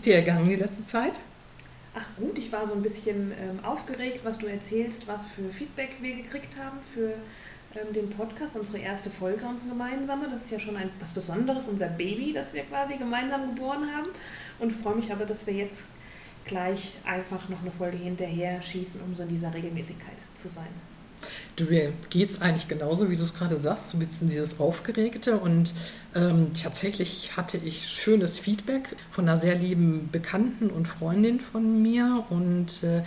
es dir ergangen die letzte Zeit? Ach gut, ich war so ein bisschen ähm, aufgeregt, was du erzählst, was für Feedback wir gekriegt haben für ähm, den Podcast, unsere erste Folge, unsere gemeinsame. Das ist ja schon ein, was Besonderes, unser Baby, das wir quasi gemeinsam geboren haben. Und freue mich aber, dass wir jetzt gleich einfach noch eine Folge hinterher schießen, um so in dieser Regelmäßigkeit zu sein. Geht es eigentlich genauso, wie du es gerade sagst, so ein bisschen dieses Aufgeregte. Und ähm, tatsächlich hatte ich schönes Feedback von einer sehr lieben Bekannten und Freundin von mir. Und äh,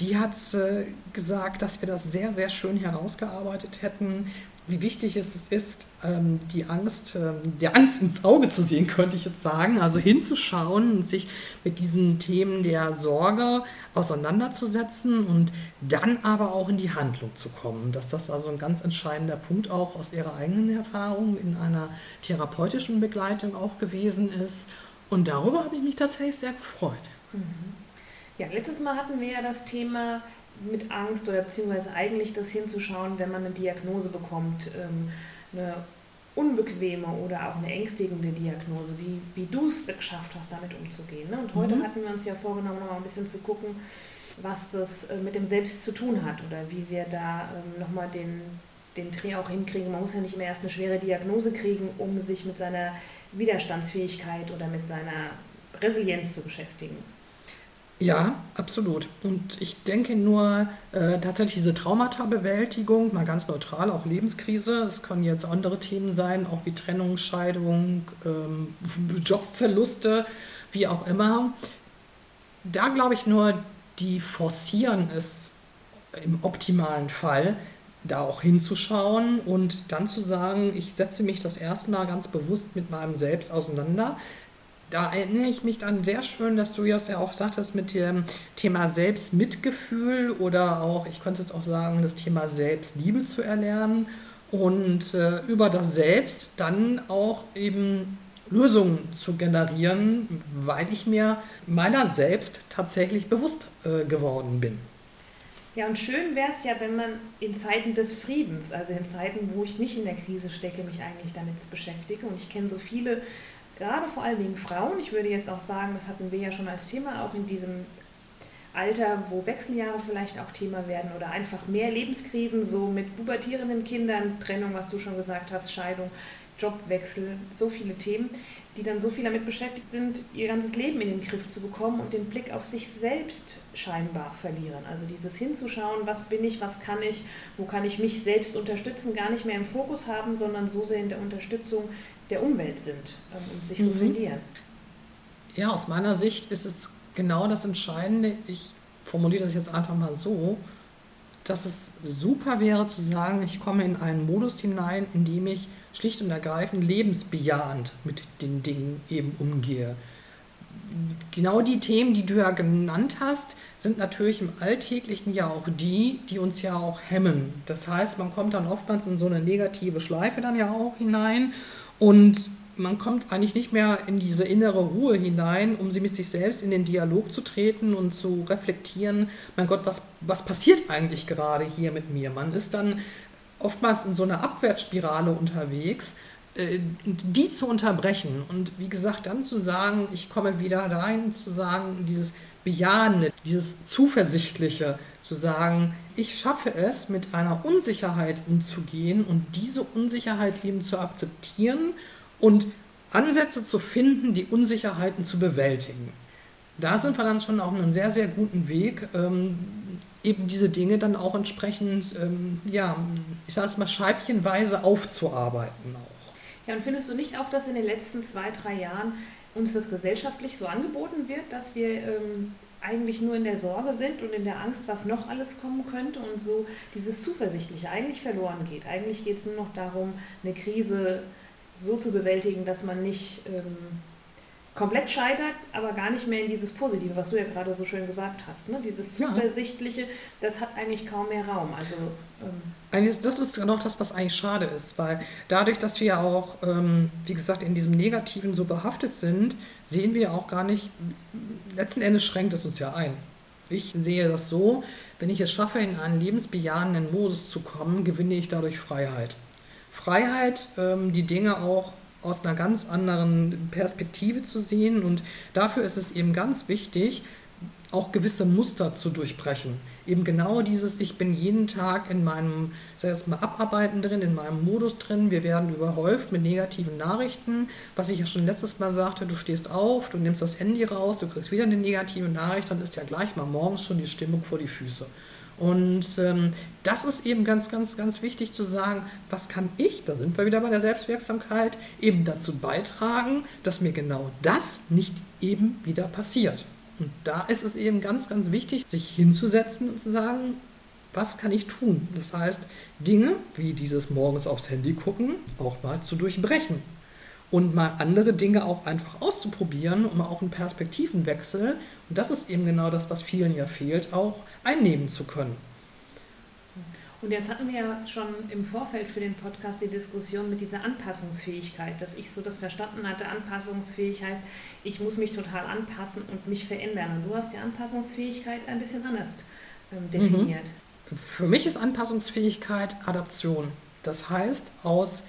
die hat äh, gesagt, dass wir das sehr, sehr schön herausgearbeitet hätten, wie wichtig es ist, ähm, die Angst, ähm, der Angst ins Auge zu sehen, könnte ich jetzt sagen. Also hinzuschauen und sich mit diesen Themen der Sorge auseinanderzusetzen und dann aber auch in die Handlung zu kommen. Dass das also ein ganz entscheidender Punkt auch aus ihrer eigenen Erfahrung in einer therapeutischen Begleitung auch gewesen ist. Und darüber habe ich mich tatsächlich sehr gefreut. Mhm. Ja, letztes Mal hatten wir ja das Thema mit Angst oder beziehungsweise eigentlich das hinzuschauen, wenn man eine Diagnose bekommt, ähm, eine unbequeme oder auch eine ängstigende Diagnose, wie, wie du es geschafft hast, damit umzugehen. Ne? Und heute mhm. hatten wir uns ja vorgenommen, noch mal ein bisschen zu gucken, was das äh, mit dem Selbst zu tun hat oder wie wir da ähm, nochmal den, den Dreh auch hinkriegen. Man muss ja nicht immer erst eine schwere Diagnose kriegen, um sich mit seiner Widerstandsfähigkeit oder mit seiner Resilienz zu beschäftigen. Ja, absolut. Und ich denke nur äh, tatsächlich diese Traumata-Bewältigung, mal ganz neutral, auch Lebenskrise. Es können jetzt andere Themen sein, auch wie Trennung, Scheidung, ähm, Jobverluste, wie auch immer. Da glaube ich nur, die forcieren es im optimalen Fall, da auch hinzuschauen und dann zu sagen, ich setze mich das erste Mal ganz bewusst mit meinem Selbst auseinander da erinnere ich mich dann sehr schön, dass du das ja auch sagtest mit dem Thema Selbstmitgefühl oder auch, ich könnte jetzt auch sagen, das Thema Selbstliebe zu erlernen und äh, über das Selbst dann auch eben Lösungen zu generieren, weil ich mir meiner selbst tatsächlich bewusst äh, geworden bin. Ja, und schön wäre es ja, wenn man in Zeiten des Friedens, also in Zeiten, wo ich nicht in der Krise stecke, mich eigentlich damit beschäftige. Und ich kenne so viele gerade vor allen Dingen Frauen, ich würde jetzt auch sagen, das hatten wir ja schon als Thema, auch in diesem Alter, wo Wechseljahre vielleicht auch Thema werden oder einfach mehr Lebenskrisen, so mit pubertierenden Kindern, Trennung, was du schon gesagt hast, Scheidung, Jobwechsel, so viele Themen, die dann so viel damit beschäftigt sind, ihr ganzes Leben in den Griff zu bekommen und den Blick auf sich selbst scheinbar verlieren. Also dieses hinzuschauen, was bin ich, was kann ich, wo kann ich mich selbst unterstützen, gar nicht mehr im Fokus haben, sondern so sehr in der Unterstützung der Umwelt sind ähm, und sich so mhm. verlieren. Ja, aus meiner Sicht ist es genau das Entscheidende. Ich formuliere das jetzt einfach mal so, dass es super wäre zu sagen, ich komme in einen Modus hinein, in dem ich schlicht und ergreifend lebensbejahend mit den Dingen eben umgehe. Genau die Themen, die du ja genannt hast, sind natürlich im Alltäglichen ja auch die, die uns ja auch hemmen. Das heißt, man kommt dann oftmals in so eine negative Schleife dann ja auch hinein und man kommt eigentlich nicht mehr in diese innere Ruhe hinein, um sie mit sich selbst in den Dialog zu treten und zu reflektieren, mein Gott, was, was passiert eigentlich gerade hier mit mir? Man ist dann oftmals in so einer Abwärtsspirale unterwegs, äh, die zu unterbrechen und wie gesagt dann zu sagen, ich komme wieder dahin zu sagen, dieses Bejahende, dieses Zuversichtliche, zu sagen, ich schaffe es, mit einer Unsicherheit umzugehen und diese Unsicherheit eben zu akzeptieren und Ansätze zu finden, die Unsicherheiten zu bewältigen. Da sind wir dann schon auf einem sehr, sehr guten Weg, ähm, eben diese Dinge dann auch entsprechend, ähm, ja, ich sage es mal, scheibchenweise aufzuarbeiten auch. Ja, und findest du nicht auch, dass in den letzten zwei, drei Jahren uns das gesellschaftlich so angeboten wird, dass wir ähm, eigentlich nur in der Sorge sind und in der Angst, was noch alles kommen könnte und so dieses Zuversichtliche eigentlich verloren geht. Eigentlich geht es nur noch darum, eine Krise so zu bewältigen, dass man nicht ähm, komplett scheitert, aber gar nicht mehr in dieses Positive, was du ja gerade so schön gesagt hast. Ne? Dieses Zuversichtliche, ja. das hat eigentlich kaum mehr Raum. Also, ähm das ist genau das, was eigentlich schade ist, weil dadurch, dass wir auch, ähm, wie gesagt, in diesem Negativen so behaftet sind, sehen wir auch gar nicht, letzten Endes schränkt es uns ja ein. Ich sehe das so, wenn ich es schaffe, in einen lebensbejahenden Modus zu kommen, gewinne ich dadurch Freiheit. Freiheit, ähm, die Dinge auch aus einer ganz anderen Perspektive zu sehen. Und dafür ist es eben ganz wichtig, auch gewisse Muster zu durchbrechen. Eben genau dieses, ich bin jeden Tag in meinem, sei es mal Abarbeiten drin, in meinem Modus drin, wir werden überhäuft mit negativen Nachrichten. Was ich ja schon letztes Mal sagte, du stehst auf, du nimmst das Handy raus, du kriegst wieder eine negative Nachricht, dann ist ja gleich mal morgens schon die Stimmung vor die Füße. Und ähm, das ist eben ganz, ganz, ganz wichtig zu sagen, was kann ich, da sind wir wieder bei der Selbstwirksamkeit, eben dazu beitragen, dass mir genau das nicht eben wieder passiert. Und da ist es eben ganz, ganz wichtig, sich hinzusetzen und zu sagen, was kann ich tun? Das heißt, Dinge wie dieses morgens aufs Handy gucken auch mal zu durchbrechen und mal andere Dinge auch einfach auszuprobieren, um auch einen Perspektivenwechsel, und das ist eben genau das, was vielen ja fehlt, auch einnehmen zu können. Und jetzt hatten wir ja schon im Vorfeld für den Podcast die Diskussion mit dieser Anpassungsfähigkeit, dass ich so das verstanden hatte, anpassungsfähig heißt, ich muss mich total anpassen und mich verändern. Und du hast die Anpassungsfähigkeit ein bisschen anders ähm, definiert. Mhm. Für mich ist Anpassungsfähigkeit Adaption. Das heißt, aus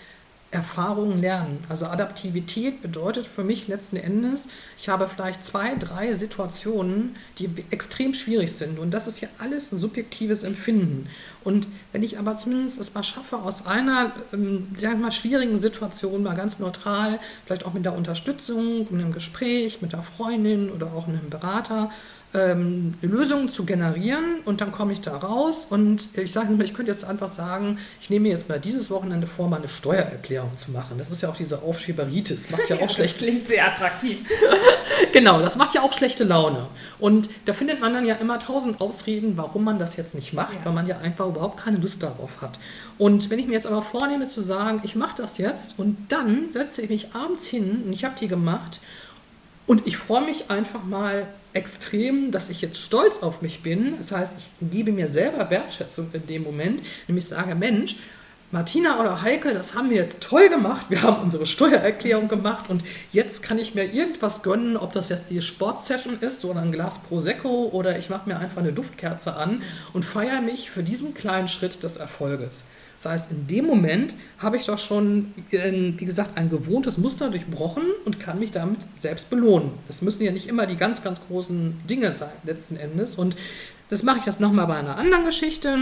Erfahrungen lernen. Also Adaptivität bedeutet für mich letzten Endes, ich habe vielleicht zwei, drei Situationen, die extrem schwierig sind. Und das ist ja alles ein subjektives Empfinden. Und wenn ich aber zumindest es mal schaffe, aus einer, ähm, sagen wir mal, schwierigen Situation mal ganz neutral, vielleicht auch mit der Unterstützung, mit einem Gespräch, mit der Freundin oder auch einem Berater, ähm, Lösungen zu generieren und dann komme ich da raus und ich sage mal, ich könnte jetzt einfach sagen, ich nehme mir jetzt mal dieses Wochenende vor, mal eine Steuererklärung zu machen. Das ist ja auch diese Aufschieberitis, macht ja, auch schlecht. Das klingt sehr attraktiv. genau, das macht ja auch schlechte Laune. Und da findet man dann ja immer tausend Ausreden, warum man das jetzt nicht macht, ja. weil man ja einfach überhaupt keine Lust darauf hat. Und wenn ich mir jetzt aber vornehme zu sagen, ich mache das jetzt und dann setze ich mich abends hin und ich habe die gemacht und ich freue mich einfach mal extrem, dass ich jetzt stolz auf mich bin. Das heißt, ich gebe mir selber Wertschätzung in dem Moment, nämlich sage, Mensch, Martina oder Heike, das haben wir jetzt toll gemacht. Wir haben unsere Steuererklärung gemacht und jetzt kann ich mir irgendwas gönnen, ob das jetzt die Sportsession ist oder ein Glas Prosecco oder ich mache mir einfach eine Duftkerze an und feiere mich für diesen kleinen Schritt des Erfolges. Das heißt, in dem Moment habe ich doch schon, wie gesagt, ein gewohntes Muster durchbrochen und kann mich damit selbst belohnen. Es müssen ja nicht immer die ganz, ganz großen Dinge sein, letzten Endes. Und das mache ich das nochmal bei einer anderen Geschichte,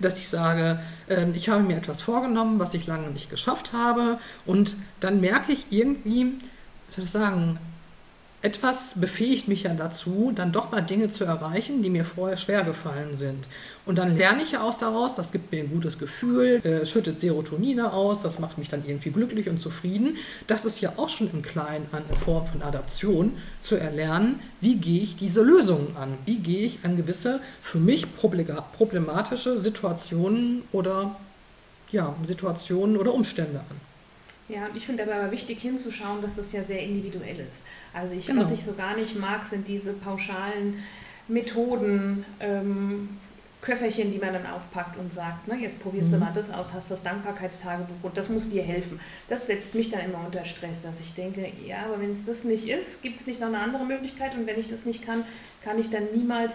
dass ich sage, ähm, ich habe mir etwas vorgenommen, was ich lange nicht geschafft habe. Und dann merke ich irgendwie, was soll ich sagen, etwas befähigt mich ja dazu, dann doch mal Dinge zu erreichen, die mir vorher schwer gefallen sind. Und dann lerne ich ja aus daraus, das gibt mir ein gutes Gefühl, äh, schüttet Serotonine aus, das macht mich dann irgendwie glücklich und zufrieden. Das ist ja auch schon im Kleinen eine Form von Adaption, zu erlernen, wie gehe ich diese Lösungen an, wie gehe ich an gewisse für mich problematische Situationen oder ja, Situationen oder Umstände an. Ja, und ich finde aber, aber wichtig hinzuschauen, dass das ja sehr individuell ist. Also ich, genau. was ich so gar nicht mag, sind diese pauschalen Methoden, ähm, Köfferchen, die man dann aufpackt und sagt, ne, jetzt probierst mhm. du mal das aus, hast das Dankbarkeitstagebuch und das muss dir helfen. Das setzt mich dann immer unter Stress, dass ich denke, ja, aber wenn es das nicht ist, gibt es nicht noch eine andere Möglichkeit und wenn ich das nicht kann, kann ich dann niemals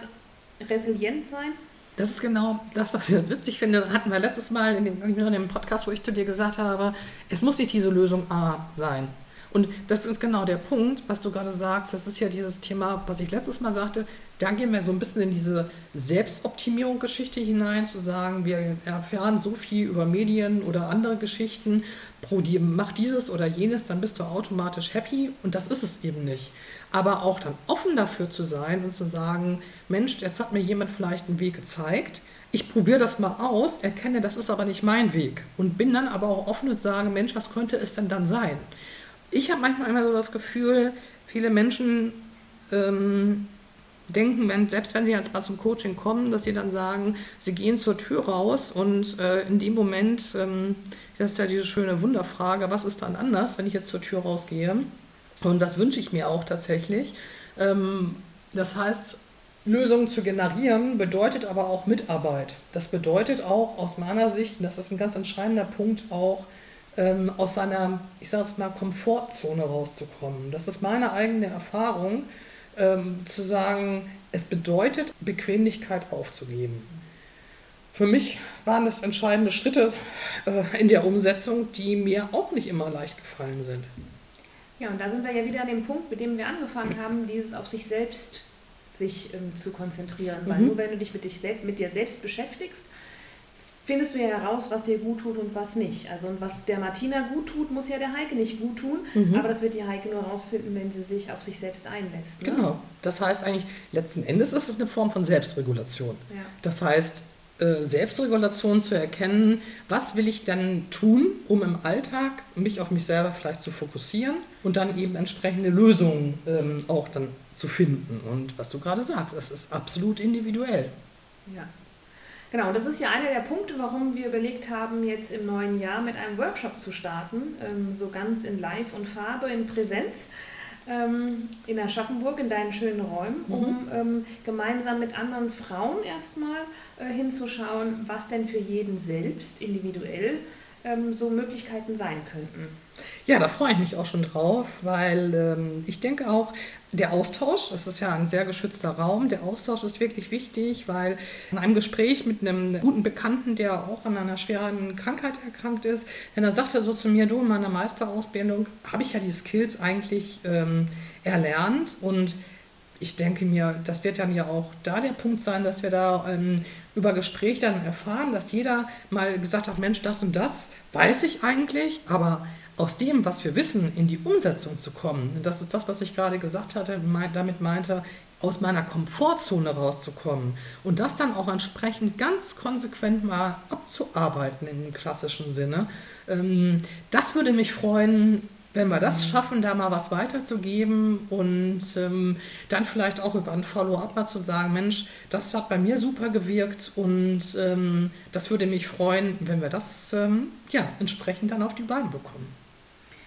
resilient sein. Das ist genau das, was ich jetzt witzig finde. Hatten wir letztes Mal in dem, in dem Podcast, wo ich zu dir gesagt habe, es muss nicht diese Lösung A sein. Und das ist genau der Punkt, was du gerade sagst. Das ist ja dieses Thema, was ich letztes Mal sagte. Da gehen wir so ein bisschen in diese Selbstoptimierung-Geschichte hinein, zu sagen, wir erfahren so viel über Medien oder andere Geschichten. Pro, die, mach dieses oder jenes, dann bist du automatisch happy. Und das ist es eben nicht aber auch dann offen dafür zu sein und zu sagen, Mensch, jetzt hat mir jemand vielleicht einen Weg gezeigt, ich probiere das mal aus, erkenne, das ist aber nicht mein Weg und bin dann aber auch offen und sage, Mensch, was könnte es denn dann sein? Ich habe manchmal immer so das Gefühl, viele Menschen ähm, denken, wenn, selbst wenn sie jetzt mal zum Coaching kommen, dass sie dann sagen, sie gehen zur Tür raus und äh, in dem Moment, ähm, das ist ja diese schöne Wunderfrage, was ist dann anders, wenn ich jetzt zur Tür rausgehe? Und das wünsche ich mir auch tatsächlich. Ähm, das heißt, Lösungen zu generieren bedeutet aber auch Mitarbeit. Das bedeutet auch aus meiner Sicht, und das ist ein ganz entscheidender Punkt, auch ähm, aus seiner, ich sage es mal, Komfortzone rauszukommen. Das ist meine eigene Erfahrung, ähm, zu sagen, es bedeutet, Bequemlichkeit aufzugeben. für mich waren das entscheidende Schritte äh, in der Umsetzung, die mir auch nicht immer leicht gefallen sind. Ja, und da sind wir ja wieder an dem Punkt, mit dem wir angefangen haben, dieses auf sich selbst sich ähm, zu konzentrieren. Weil mhm. nur wenn du dich mit, dich selbst, mit dir selbst beschäftigst, findest du ja heraus, was dir gut tut und was nicht. Also und was der Martina gut tut, muss ja der Heike nicht gut tun, mhm. aber das wird die Heike nur herausfinden, wenn sie sich auf sich selbst einlässt. Ne? Genau. Das heißt eigentlich, letzten Endes ist es eine Form von Selbstregulation. Ja. Das heißt, äh, Selbstregulation zu erkennen, was will ich dann tun, um im Alltag mich auf mich selber vielleicht zu fokussieren und dann eben entsprechende Lösungen ähm, auch dann zu finden. Und was du gerade sagst, es ist absolut individuell. Ja. Genau, das ist ja einer der Punkte, warum wir überlegt haben, jetzt im neuen Jahr mit einem Workshop zu starten, ähm, so ganz in Live und Farbe, in Präsenz ähm, in Aschaffenburg in deinen schönen Räumen, um mhm. ähm, gemeinsam mit anderen Frauen erstmal äh, hinzuschauen, was denn für jeden selbst individuell ähm, so Möglichkeiten sein könnten. Ja, da freue ich mich auch schon drauf, weil ähm, ich denke auch, der Austausch, es ist ja ein sehr geschützter Raum, der Austausch ist wirklich wichtig, weil in einem Gespräch mit einem guten Bekannten, der auch an einer schweren Krankheit erkrankt ist, denn er sagte so zu mir, du, in meiner Meisterausbildung habe ich ja die Skills eigentlich ähm, erlernt und ich denke mir, das wird dann ja auch da der Punkt sein, dass wir da ähm, über Gespräch dann erfahren, dass jeder mal gesagt hat, Mensch, das und das weiß ich eigentlich, aber aus dem, was wir wissen, in die Umsetzung zu kommen, das ist das, was ich gerade gesagt hatte, damit meinte, aus meiner Komfortzone rauszukommen und das dann auch entsprechend ganz konsequent mal abzuarbeiten im klassischen Sinne. Ähm, das würde mich freuen, wenn wir das schaffen, da mal was weiterzugeben und ähm, dann vielleicht auch über ein Follow-up mal zu sagen, Mensch, das hat bei mir super gewirkt und ähm, das würde mich freuen, wenn wir das ähm, ja, entsprechend dann auf die Beine bekommen.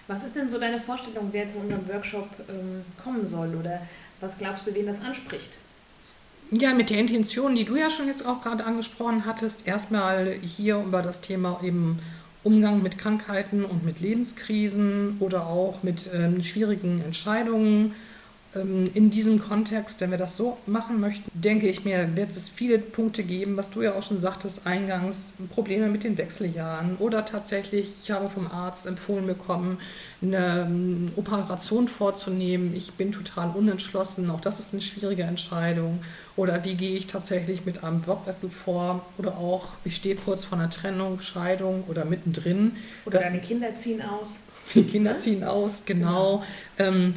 Was ist denn so deine Vorstellung, wer zu unserem Workshop ähm, kommen soll oder was glaubst du, wen das anspricht? Ja, mit der Intention, die du ja schon jetzt auch gerade angesprochen hattest, erstmal hier über das Thema eben Umgang mit Krankheiten und mit Lebenskrisen oder auch mit ähm, schwierigen Entscheidungen in diesem Kontext, wenn wir das so machen möchten, denke ich mir, wird es viele Punkte geben, was du ja auch schon sagtest eingangs, Probleme mit den Wechseljahren oder tatsächlich, ich habe vom Arzt empfohlen bekommen, eine ähm, Operation vorzunehmen. Ich bin total unentschlossen, auch das ist eine schwierige Entscheidung. Oder wie gehe ich tatsächlich mit einem Jobwechsel vor? Oder auch, ich stehe kurz vor einer Trennung, Scheidung oder mittendrin. Oder deine Kinder ziehen aus. Die Kinder ziehen aus, genau. Ja. Ähm,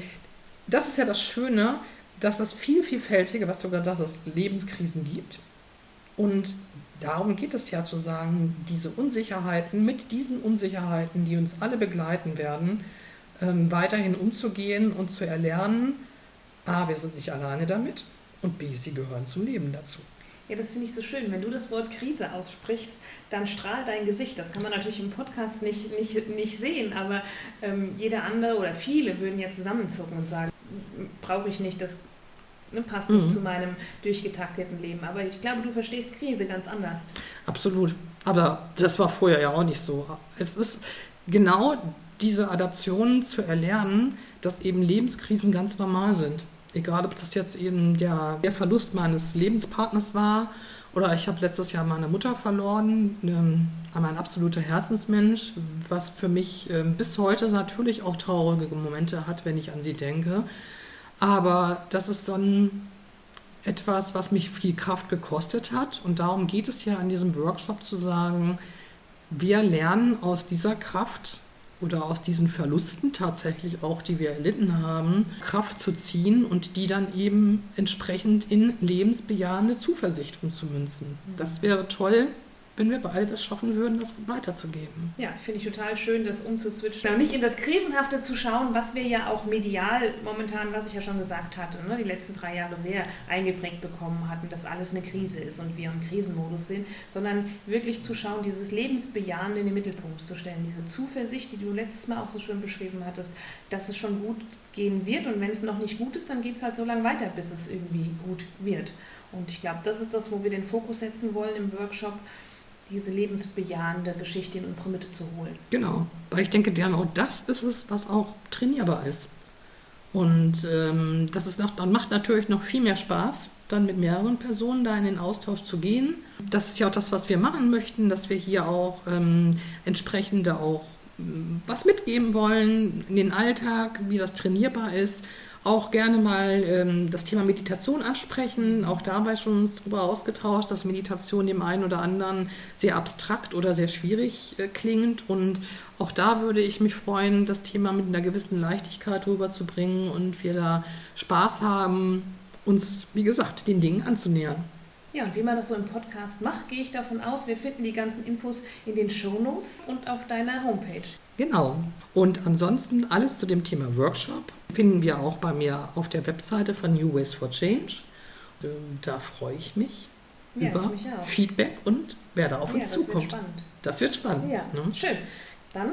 das ist ja das Schöne, dass es viel vielfältige, was sogar dass es Lebenskrisen gibt. Und darum geht es ja zu sagen, diese Unsicherheiten, mit diesen Unsicherheiten, die uns alle begleiten werden, ähm, weiterhin umzugehen und zu erlernen, a, wir sind nicht alleine damit und b, sie gehören zum Leben dazu. Ja, das finde ich so schön. Wenn du das Wort Krise aussprichst, dann strahlt dein Gesicht. Das kann man natürlich im Podcast nicht, nicht, nicht sehen, aber ähm, jeder andere oder viele würden ja zusammenzucken und sagen, brauche ich nicht, das ne, passt nicht mhm. zu meinem durchgetakteten Leben. Aber ich glaube, du verstehst Krise ganz anders. Absolut. Aber das war vorher ja auch nicht so. Es ist genau diese Adaption zu erlernen, dass eben Lebenskrisen ganz normal sind. Egal, ob das jetzt eben der, der Verlust meines Lebenspartners war oder ich habe letztes Jahr meine Mutter verloren, ähm, ein absoluter Herzensmensch, was für mich äh, bis heute natürlich auch traurige Momente hat, wenn ich an sie denke. Aber das ist dann etwas, was mich viel Kraft gekostet hat. Und darum geht es ja an diesem Workshop zu sagen, wir lernen aus dieser Kraft oder aus diesen Verlusten tatsächlich auch, die wir erlitten haben, Kraft zu ziehen und die dann eben entsprechend in lebensbejahende Zuversicht umzumünzen. Das wäre toll, wenn wir beide das schaffen würden, das weiterzugeben. Ja, finde ich total schön, das umzuswitchen. Nicht in das Krisenhafte zu schauen, was wir ja auch medial momentan, was ich ja schon gesagt hatte, ne, die letzten drei Jahre sehr eingeprägt bekommen hatten, dass alles eine Krise ist und wir im Krisenmodus sind, sondern wirklich zu schauen, dieses Lebensbejahende in den Mittelpunkt zu stellen, diese Zuversicht, die du letztes Mal auch so schön beschrieben hattest, dass es schon gut gehen wird und wenn es noch nicht gut ist, dann geht es halt so lange weiter, bis es irgendwie gut wird. Und ich glaube, das ist das, wo wir den Fokus setzen wollen im Workshop, diese lebensbejahende Geschichte in unsere Mitte zu holen. Genau, weil ich denke, genau das ist es, was auch trainierbar ist. Und ähm, das ist noch, dann macht natürlich noch viel mehr Spaß, dann mit mehreren Personen da in den Austausch zu gehen. Das ist ja auch das, was wir machen möchten, dass wir hier auch ähm, entsprechende auch ähm, was mitgeben wollen in den Alltag, wie das trainierbar ist. Auch gerne mal ähm, das Thema Meditation ansprechen. Auch dabei schon uns darüber ausgetauscht, dass Meditation dem einen oder anderen sehr abstrakt oder sehr schwierig äh, klingt. Und auch da würde ich mich freuen, das Thema mit einer gewissen Leichtigkeit rüberzubringen und wir da Spaß haben, uns, wie gesagt, den Dingen anzunähern. Ja, und wie man das so im Podcast macht, gehe ich davon aus, wir finden die ganzen Infos in den Show Notes und auf deiner Homepage. Genau. Und ansonsten alles zu dem Thema Workshop finden wir auch bei mir auf der Webseite von New Ways for Change. Ähm, da freue ich mich ja, über ich mich Feedback und wer da auf ja, uns das zukommt. Wird spannend. Das wird spannend. Ja, ne? schön. Dann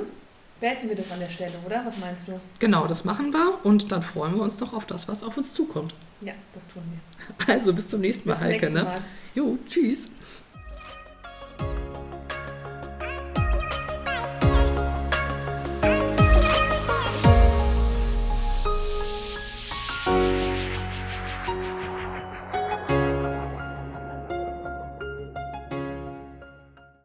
beenden wir das an der Stelle, oder? Was meinst du? Genau, das machen wir und dann freuen wir uns doch auf das, was auf uns zukommt. Ja, das tun wir. Also bis zum nächsten Mal, bis Heike. Nächsten ne? Mal. Jo, tschüss.